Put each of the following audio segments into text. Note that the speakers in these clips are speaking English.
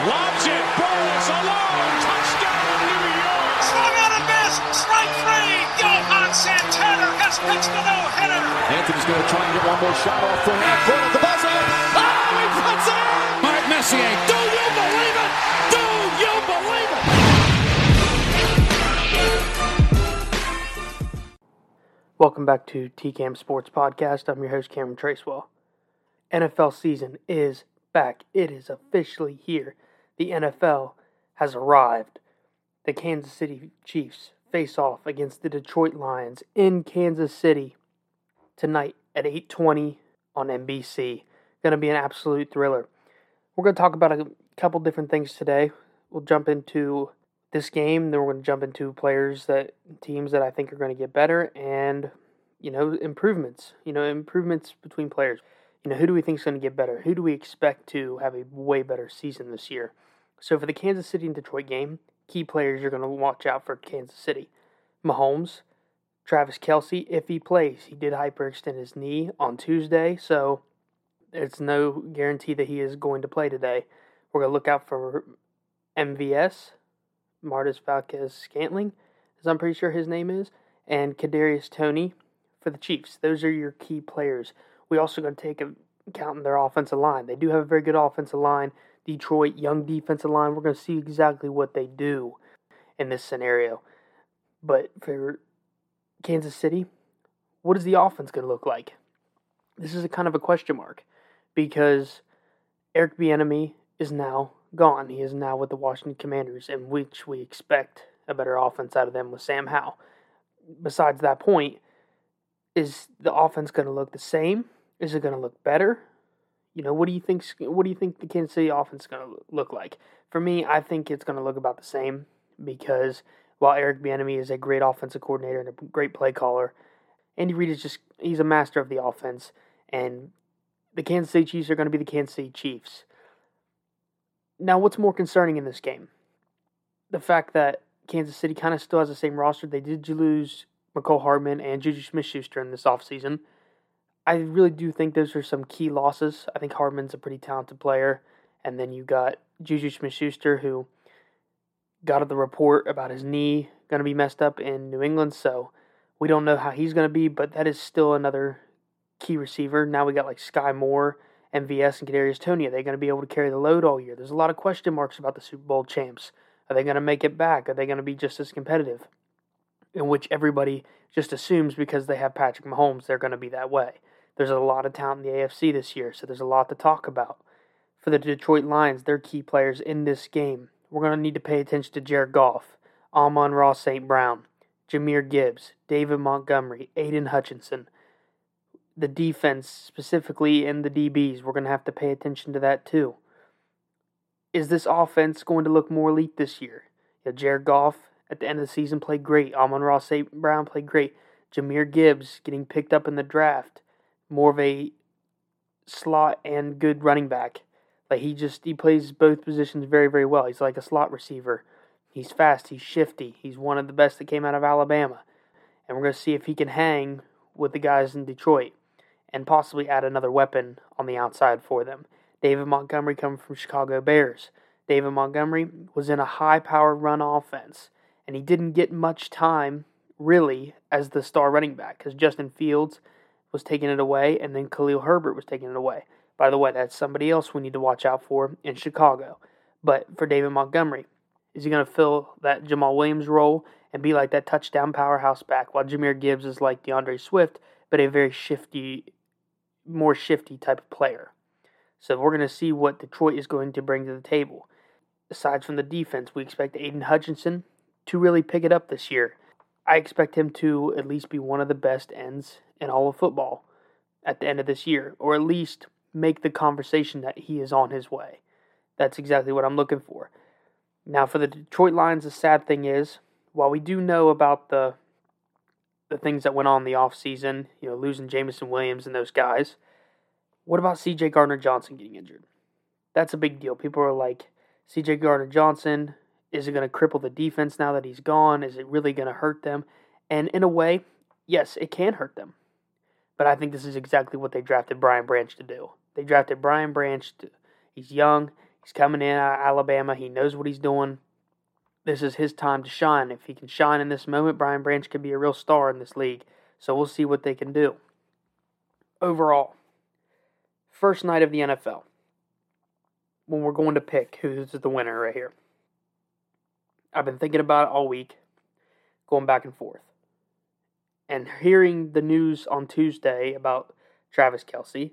Lobs it. Burress alone. Touchdown, New York. Swung on a miss. Strike three. Johan Santana has pitched a no-hitter. Anthony's going to try and get one more shot off the half court at the buzzer. Oh, he puts it in. Mark Messier. Do you believe it? Do you believe it? Welcome back to TCAM Sports Podcast. I'm your host, Cameron Tracewell. NFL season is back. It is officially here. The NFL has arrived. The Kansas City Chiefs face off against the Detroit Lions in Kansas City tonight at 8:20 on NBC. Going to be an absolute thriller. We're going to talk about a couple different things today. We'll jump into this game. Then we're going to jump into players that teams that I think are going to get better and you know improvements. You know improvements between players. You know who do we think is going to get better? Who do we expect to have a way better season this year? So for the Kansas City and Detroit game, key players you're going to watch out for Kansas City: Mahomes, Travis Kelce. If he plays, he did hyperextend his knee on Tuesday, so it's no guarantee that he is going to play today. We're going to look out for MVS, Martis Valquez Scantling, as I'm pretty sure his name is, and Kadarius Toney for the Chiefs. Those are your key players. We also going to take account in their offensive line. They do have a very good offensive line. Detroit young defensive line. We're going to see exactly what they do in this scenario. But for Kansas City, what is the offense going to look like? This is a kind of a question mark because Eric Bieniemy is now gone. He is now with the Washington Commanders, in which we expect a better offense out of them with Sam Howell. Besides that point, is the offense going to look the same? Is it going to look better? You know, what do you think? What do you think the Kansas City offense is going to look like? For me, I think it's going to look about the same because while Eric Bieniemy is a great offensive coordinator and a great play caller, Andy Reid is just he's a master of the offense, and the Kansas City Chiefs are going to be the Kansas City Chiefs. Now, what's more concerning in this game? The fact that Kansas City kind of still has the same roster. They did lose Mecole Hardman and Juju Smith Schuster in this offseason. I really do think those are some key losses. I think Hardman's a pretty talented player. And then you got Juju Smith Schuster, who got the report about his knee going to be messed up in New England. So we don't know how he's going to be, but that is still another key receiver. Now we got like Sky Moore, MVS, and Kadarius Toney. Are they going to be able to carry the load all year? There's a lot of question marks about the Super Bowl champs. Are they going to make it back? Are they going to be just as competitive? In which everybody just assumes because they have Patrick Mahomes, they're going to be that way. There's a lot of talent in the AFC this year, so there's a lot to talk about. For the Detroit Lions, their key players in this game, we're going to need to pay attention to Jared Goff, Amon-Ra St. Brown, Jahmyr Gibbs, David Montgomery, Aidan Hutchinson. The defense, specifically in the DBs, we're going to have to pay attention to that too. Is this offense going to look more elite this year? Yeah, Jared Goff at the end of the season played great. Amon-Ra St. Brown played great. Jahmyr Gibbs getting picked up in the draft. More of a slot and good running back. Like he just he plays both positions very, very well. He's like a slot receiver. He's fast, he's shifty. He's one of the best that came out of Alabama. And we're gonna see if he can hang with the guys in Detroit and possibly add another weapon on the outside for them. David Montgomery coming from Chicago Bears. David Montgomery was in a high power run offense, and he didn't get much time really as the star running back because Justin Fields was taking it away, and then Khalil Herbert was taking it away. By the way, that's somebody else we need to watch out for in Chicago. But for David Montgomery, is he going to fill that Jamaal Williams role and be like that touchdown powerhouse back while Jahmyr Gibbs is like D'Andre Swift, but a very shifty, more shifty type of player? So we're going to see what Detroit is going to bring to the table. Aside from the defense, we expect Aidan Hutchinson to really pick it up this year. I expect him to at least be one of the best ends in all of football at the end of this year, or at least make the conversation that he is on his way. That's exactly what I'm looking for. Now, for the Detroit Lions, the sad thing is, while we do know about the the things that went on in the offseason, you know, losing Jameson Williams and those guys, what about CJ Gardner Johnson getting injured? That's a big deal. People are like, CJ Gardner Johnson, is it going to cripple the defense now that he's gone? Is it really going to hurt them? And in a way, yes, it can hurt them. But I think this is exactly what they drafted Brian Branch to do. They drafted Brian Branch. To, he's young. He's coming in out of Alabama. He knows what he's doing. This is his time to shine. If he can shine in this moment, Brian Branch could be a real star in this league. So we'll see what they can do. Overall, first night of the NFL, when we're going to pick who's the winner right here. I've been thinking about it all week, going back and forth. And hearing the news on Tuesday about Travis Kelce,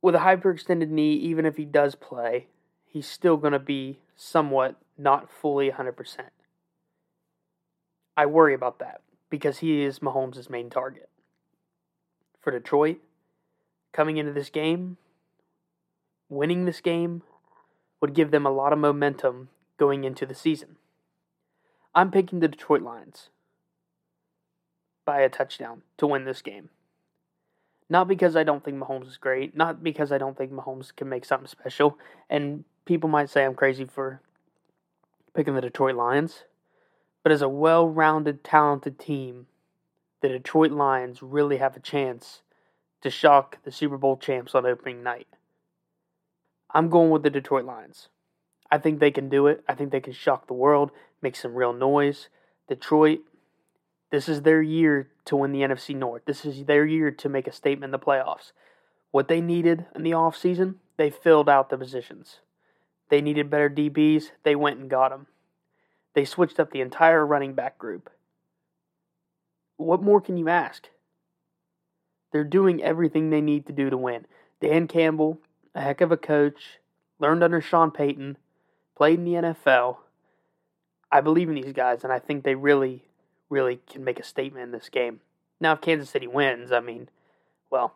with a hyperextended knee, even if he does play, he's still going to be somewhat not fully 100%. I worry about that because he is Mahomes' main target. For Detroit, coming into this game, winning this game would give them a lot of momentum going into the season. I'm picking the Detroit Lions by a touchdown to win this game. Not because I don't think Mahomes is great, not because I don't think Mahomes can make something special, and people might say I'm crazy for picking the Detroit Lions, but as a well rounded, talented team, the Detroit Lions really have a chance to shock the Super Bowl champs on opening night. I'm going with the Detroit Lions. I think they can do it. I think they can shock the world, make some real noise. Detroit, this is their year to win the NFC North. This is their year to make a statement in the playoffs. What they needed in the offseason, they filled out the positions. They needed better DBs, they went and got them. They switched up the entire running back group. What more can you ask? They're doing everything they need to do to win. Dan Campbell, a heck of a coach, learned under Sean Payton, played in the NFL. I believe in these guys, and I think they really, really can make a statement in this game. Now, if Kansas City wins, I mean, well,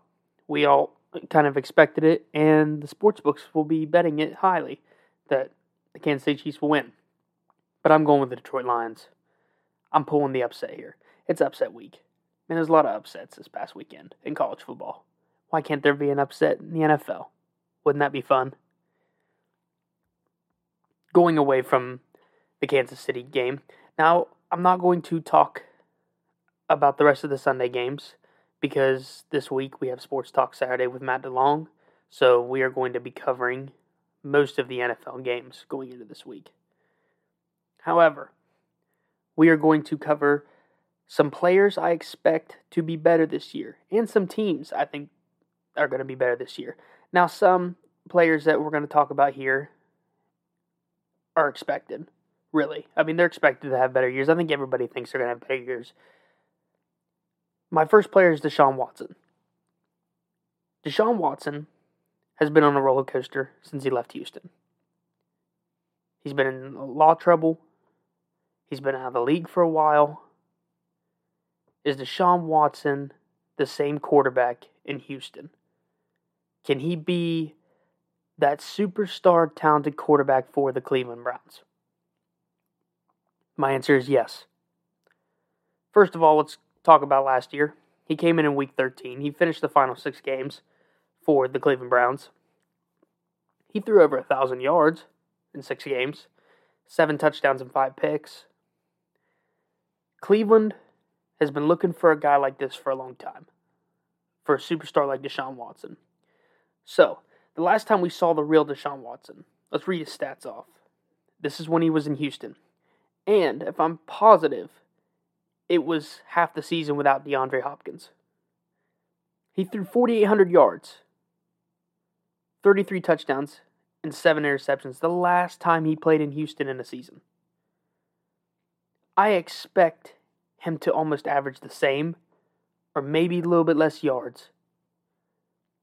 we all kind of expected it, and the sports books will be betting it highly that the Kansas City Chiefs will win. But I'm going with the Detroit Lions. I'm pulling the upset here. It's upset week. And there's a lot of upsets this past weekend in college football. Why can't there be an upset in the NFL? Wouldn't that be fun? Going away from the Kansas City game. Now, I'm not going to talk about the rest of the Sunday games because this week we have Sports Talk Saturday with Matt DeLong. So we are going to be covering most of the NFL games going into this week. However, we are going to cover some players I expect to be better this year, and some teams I think are going to be better this year. Now, some players that we're going to talk about here are expected, really. I mean, they're expected to have better years. I think everybody thinks they're going to have better years. My first player is Deshaun Watson. Deshaun Watson has been on a roller coaster since he left Houston. He's been in law trouble. He's been out of the league for a while. Is Deshaun Watson the same quarterback in Houston? Can he be that superstar talented quarterback for the Cleveland Browns? My answer is yes. First of all, let's talk about last year. He came in in week 13. He finished the final six games for the Cleveland Browns. He threw over a thousand yards in six games, seven touchdowns and five picks. Cleveland has been looking for a guy like this for a long time, for a superstar like Deshaun Watson. So, the last time we saw the real Deshaun Watson, let's read his stats off. This is when he was in Houston. And if I'm positive, it was half the season without DeAndre Hopkins. He threw 4,800 yards, 33 touchdowns, and 7 interceptions the last time he played in Houston in a season. I expect him to almost average the same, or maybe a little bit less yards.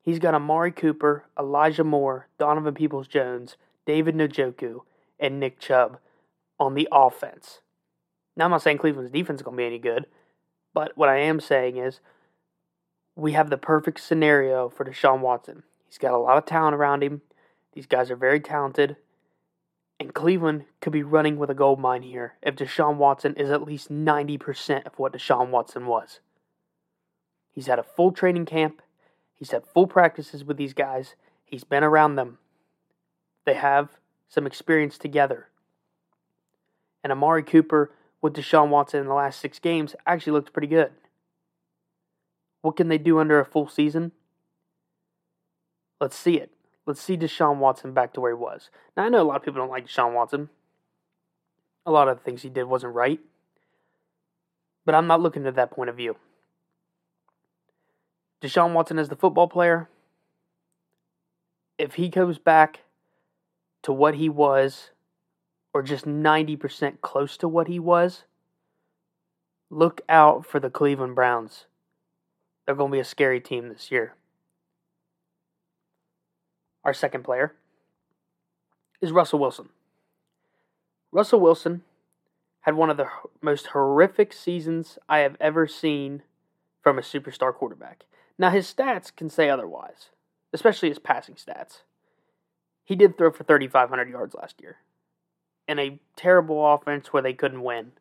He's got Amari Cooper, Elijah Moore, Donovan Peoples Jones, David Njoku, and Nick Chubb on the offense. Now, I'm not saying Cleveland's defense is going to be any good, but what I am saying is we have the perfect scenario for Deshaun Watson. He's got a lot of talent around him. These guys are very talented. And Cleveland could be running with a gold mine here if Deshaun Watson is at least 90% of what Deshaun Watson was. He's had a full training camp. He's had full practices with these guys. He's been around them. They have some experience together. And Amari Cooper with Deshaun Watson in the last six games actually looked pretty good. What can they do under a full season? Let's see it. Let's see Deshaun Watson back to where he was. Now, I know a lot of people don't like Deshaun Watson. A lot of the things he did wasn't right. But I'm not looking at that point of view. Deshaun Watson as the football player, if he goes back to what he was, or just 90% close to what he was, look out for the Cleveland Browns. They're going to be a scary team this year. Our second player is Russell Wilson. Russell Wilson had one of the most horrific seasons I have ever seen from a superstar quarterback. Now, his stats can say otherwise, especially his passing stats. He did throw for 3,500 yards last year in a terrible offense where they couldn't win.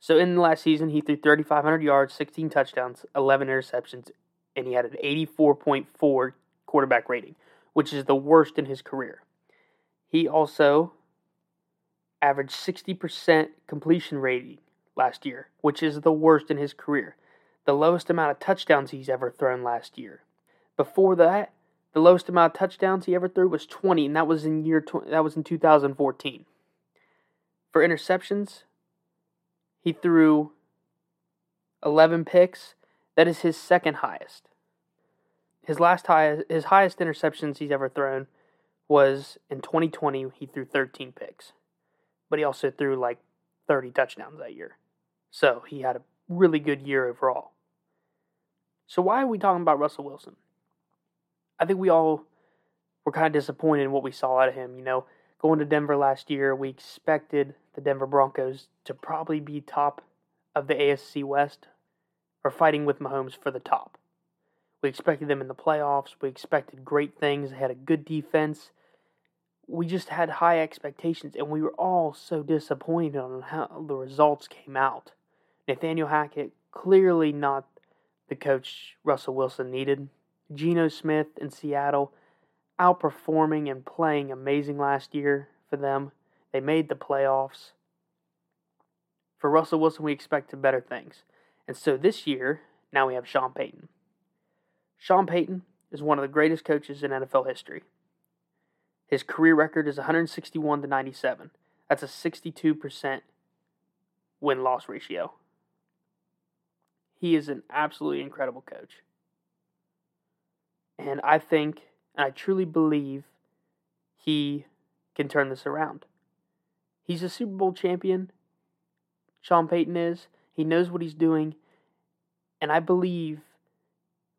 So, in the last season, he threw 3,500 yards, 16 touchdowns, 11 interceptions, and he had an 84.4 quarterback rating, which is the worst in his career. He also averaged 60% completion rating last year, which is the worst in his career. The lowest amount of touchdowns he's ever thrown last year. Before that, the lowest amount of touchdowns he ever threw was 20, and that was in year tw- that was in 2014. For interceptions, he threw 11 picks. That is his second highest. His last high, his highest interceptions he's ever thrown was in 2020. He threw 13 picks, but he also threw like 30 touchdowns that year. So he had a really good year overall. So why are we talking about Russell Wilson? I think we all were kind of disappointed in what we saw out of him. You know, going to Denver last year, we expected the Denver Broncos to probably be top of the AFC West or fighting with Mahomes for the top. We expected them in the playoffs. We expected great things. They had a good defense. We just had high expectations, and we were all so disappointed on how the results came out. Nathaniel Hackett, clearly not the coach Russell Wilson needed. Geno Smith in Seattle, outperforming and playing amazing last year for them. They made the playoffs. For Russell Wilson, we expected better things. And so this year, now we have Sean Payton. Sean Payton is one of the greatest coaches in NFL history. His career record is 161 to 97. That's a 62% win loss ratio. He is an absolutely incredible coach. And I think, and I truly believe, he can turn this around. He's a Super Bowl champion. Sean Payton is. He knows what he's doing. And I believe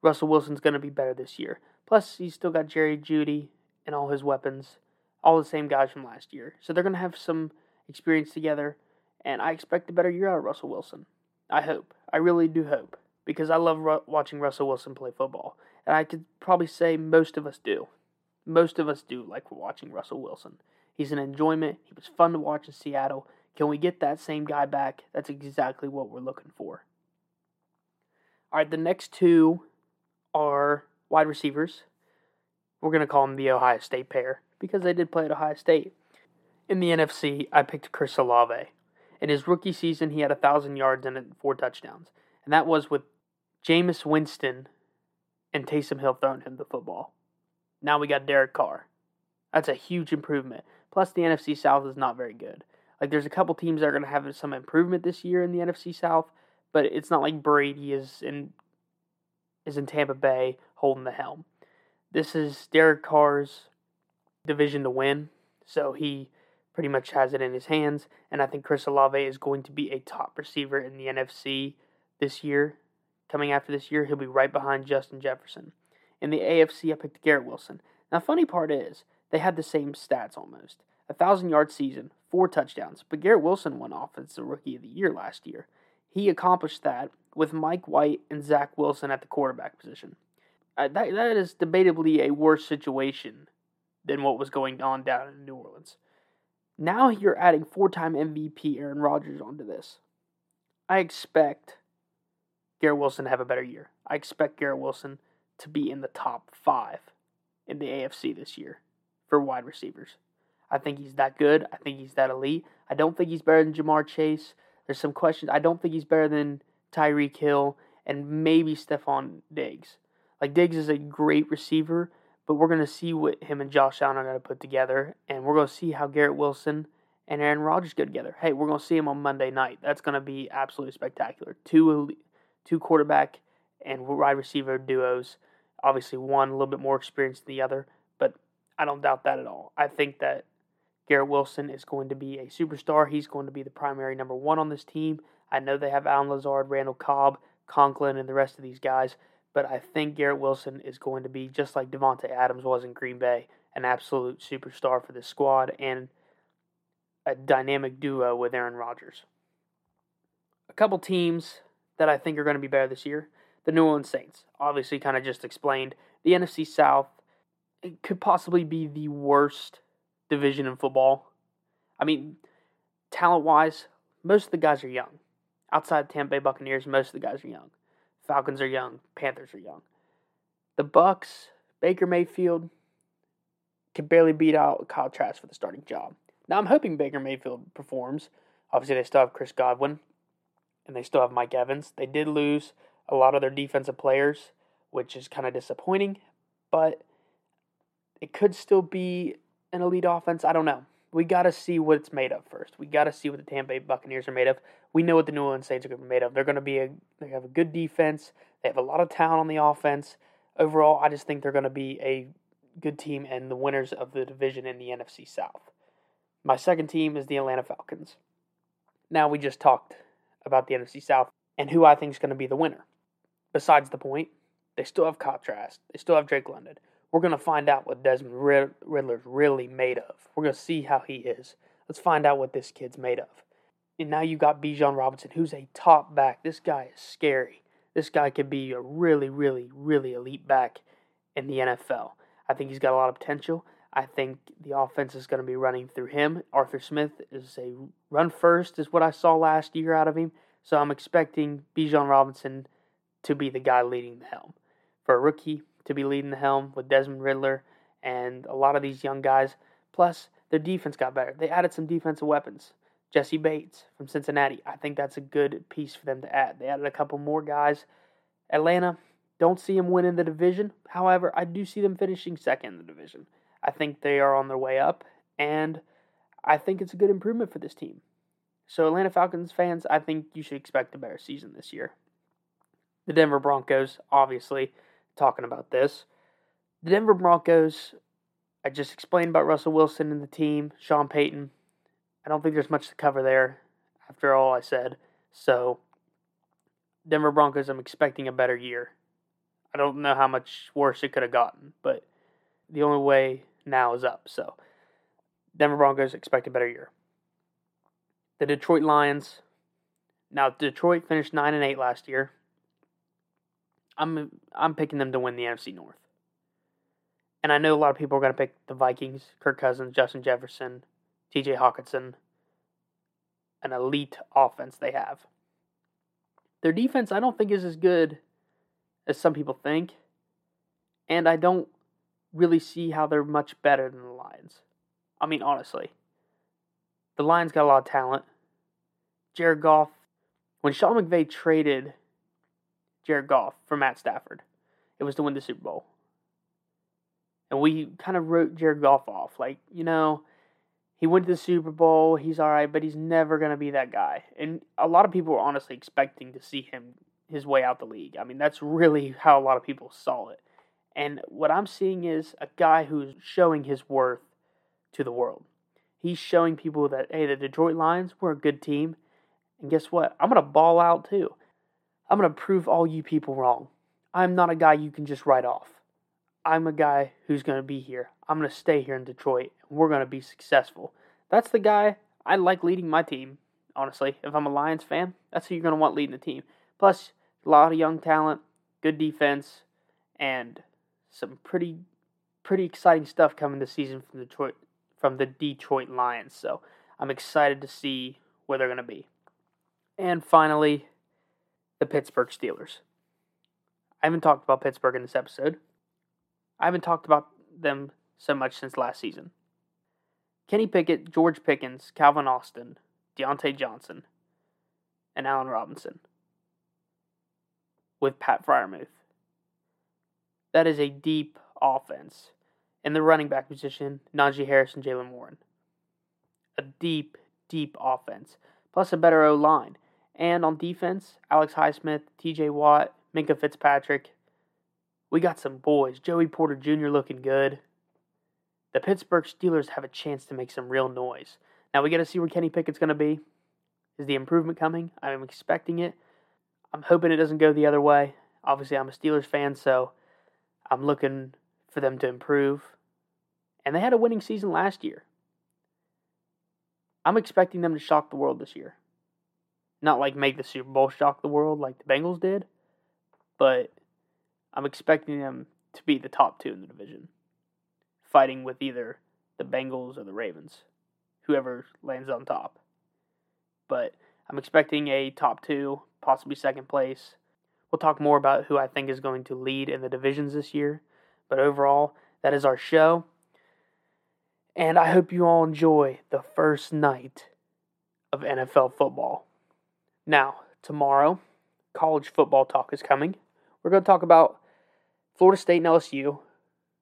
Russell Wilson's going to be better this year. Plus, he's still got Jerry Jeudy and all his weapons, all the same guys from last year. So they're going to have some experience together, and I expect a better year out of Russell Wilson. I hope. I really do hope because I love ru- watching Russell Wilson play football, and I could probably say most of us do. Most of us do like watching Russell Wilson. He's an enjoyment. He was fun to watch in Seattle. Can we get that same guy back? That's exactly what we're looking for. All right, the next two are wide receivers. We're going to call them the Ohio State pair because they did play at Ohio State. In the NFC, I picked Chris Olave. In his rookie season, he had 1,000 yards and four touchdowns. And that was with Jameis Winston and Taysom Hill throwing him the football. Now we got Derek Carr. That's a huge improvement. Plus, the NFC South is not very good. Like, there's a couple teams that are going to have some improvement this year in the NFC South, but it's not like Brady is in is in Tampa Bay holding the helm. This is Derek Carr's division to win, so he pretty much has it in his hands. And I think Chris Olave is going to be a top receiver in the NFC this year. Coming after this year, he'll be right behind Justin Jefferson. In the AFC, I picked Garrett Wilson. Now, funny part is, they had the same stats almost. A thousand yard season, four touchdowns, but Garrett Wilson won Offensive Rookie of the Year last year. He accomplished that with Mike White and Zach Wilson at the quarterback position. Uh, that, that is debatably a worse situation than what was going on down in New Orleans. Now you're adding four time MVP Aaron Rodgers onto this. I expect Garrett Wilson to have a better year. I expect Garrett Wilson to be in the top five in the AFC this year for wide receivers. I think he's that good. I think he's that elite. I don't think he's better than Ja'Marr Chase. There's some questions. I don't think he's better than Tyreek Hill and maybe Stefon Diggs. Like Diggs is a great receiver, but we're to see what him and Josh Allen are to put together, and we're to see how Garrett Wilson and Aaron Rodgers go together. Hey, we're to see him on Monday night. That's to be absolutely spectacular. Two, two quarterback and wide receiver duos. Obviously, one a little bit more experienced than the other, but I don't doubt that at all. I think that Garrett Wilson is going to be a superstar. He's going to be the primary number one on this team. I know they have Allen Lazard, Randall Cobb, Conklin, and the rest of these guys, but I think Garrett Wilson is going to be just like Davante Adams was in Green Bay, an absolute superstar for this squad and a dynamic duo with Aaron Rodgers. A couple teams that I think are going to be better this year the New Orleans Saints. Obviously, kind of just explained. The NFC South could possibly be the worst division in football. I mean, talent wise, most of the guys are young. Outside the Tampa Bay Buccaneers, most of the guys are young. Falcons are young. Panthers are young. The Bucs, Baker Mayfield, can barely beat out Kyle Trask for the starting job. Now I'm hoping Baker Mayfield performs. Obviously, they still have Chris Godwin, and they still have Mike Evans. They did lose a lot of their defensive players, which is kind of disappointing, but it could still be an elite offense. I don't know. We got to see what it's made of first. We got to see what the Tampa Bay Buccaneers are made of. We know what the New Orleans Saints are made of. They're going to be a they have a good defense. They have a lot of talent on the offense. Overall, I just think they're going to be a good team and the winners of the division in the NFC South. My second team is the Atlanta Falcons. Now we just talked about the NFC South and who I think is going to be the winner. Besides the point, they still have Trask. They still have Drake London. We're going to find out what Desmond Ridder's really made of. We're going to see how he is. Let's find out what this kid's made of. And now you got Bijan Robinson, who's a top back. This guy is scary. This guy could be a really, really, really elite back in the NFL. I think he's got a lot of potential. I think the offense is going to be running through him. Arthur Smith is a run first, is what I saw last year out of him. So I'm expecting Bijan Robinson to be the guy leading the helm. For a rookie to be leading the helm with Desmond Ridder and a lot of these young guys. Plus, their defense got better. They added some defensive weapons. Jessie Bates from Cincinnati. I think that's a good piece for them to add. They added a couple more guys. Atlanta, don't see them winning the division. However, I do see them finishing second in the division. I think they are on their way up, and I think it's a good improvement for this team. So, Atlanta Falcons fans, I think you should expect a better season this year. The Denver Broncos, obviously, talking about this. The Denver Broncos, I just explained about Russell Wilson and the team, Sean Payton. I don't think there's much to cover there after all I said. So, Denver Broncos, I'm expecting a better year. I don't know how much worse it could have gotten, but the only way now is up. So, Denver Broncos expect a better year. The Detroit Lions. Now, Detroit finished 9 and 8 last year. I'm I'm picking them to win the NFC North. And I know a lot of people are going to pick the Vikings, Kirk Cousins, Justin Jefferson, TJ Hockenson. an elite offense they have. Their defense, I don't think, is as good as some people think. And I don't really see how they're much better than the Lions. I mean, honestly. The Lions got a lot of talent. Jared Goff, when Sean McVay traded Jared Goff for Matt Stafford. It was to win the Super Bowl. And we kind of wrote Jared Goff off. Like, you know, he went to the Super Bowl, he's all right, but he's never going to be that guy. And a lot of people were honestly expecting to see him his way out the league. I mean, that's really how a lot of people saw it. And what I'm seeing is a guy who's showing his worth to the world. He's showing people that, hey, the Detroit Lions, we're a good team. And guess what? I'm going to ball out too. I'm going to prove all you people wrong. I'm not a guy you can just write off. I'm a guy who's going to be here. I'm going to stay here in Detroit. And we're going to be successful. That's the guy I like leading my team, honestly. If I'm a Lions fan, that's who you're going to want leading the team. Plus, a lot of young talent, good defense, and some pretty pretty exciting stuff coming this season from Detroit from the Detroit Lions. So I'm excited to see where they're going to be. And finally, the Pittsburgh Steelers. I haven't talked about Pittsburgh in this episode. I haven't talked about them so much since last season. Kenny Pickett, George Pickens, Calvin Austin, Diontae Johnson, and Allen Robinson with Pat Freiermuth. That is a deep offense. In the running back position, Najee Harris and Jaylen Warren. A deep, deep offense, plus a better O line. And on defense, Alex Highsmith, TJ Watt, Minkah Fitzpatrick. We got some boys. Joey Porter Jr. looking good. The Pittsburgh Steelers have a chance to make some real noise. Now we got to see where Kenny Pickett's going to be. Is the improvement coming? I'm expecting it. I'm hoping it doesn't go the other way. Obviously, I'm a Steelers fan, so I'm looking for them to improve. And they had a winning season last year. I'm expecting them to shock the world this year. Not like make the Super Bowl shock the world like the Bengals did, but I'm expecting them to be the top two in the division, fighting with either the Bengals or the Ravens, whoever lands on top. But I'm expecting a top two, possibly second place. We'll talk more about who I think is going to lead in the divisions this year. But overall, that is our show. And I hope you all enjoy the first night of NFL football. Now, tomorrow, college football talk is coming. We're going to talk about Florida State and LSU,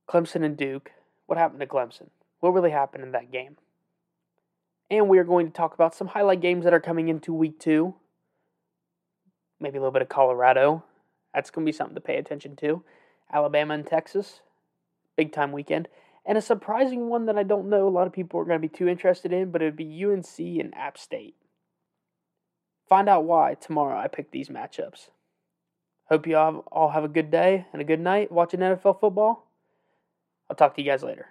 Clemson and Duke. What happened to Clemson? What really happened in that game? And we are going to talk about some highlight games that are coming into week two. Maybe a little bit of Colorado. That's going to be something to pay attention to. Alabama and Texas. Big time weekend. And a surprising one that I don't know a lot of people are going to be too interested in, but it would be UNC and App State. Find out why tomorrow I pick these matchups. Hope you all have a good day and a good night watching NFL football. I'll talk to you guys later.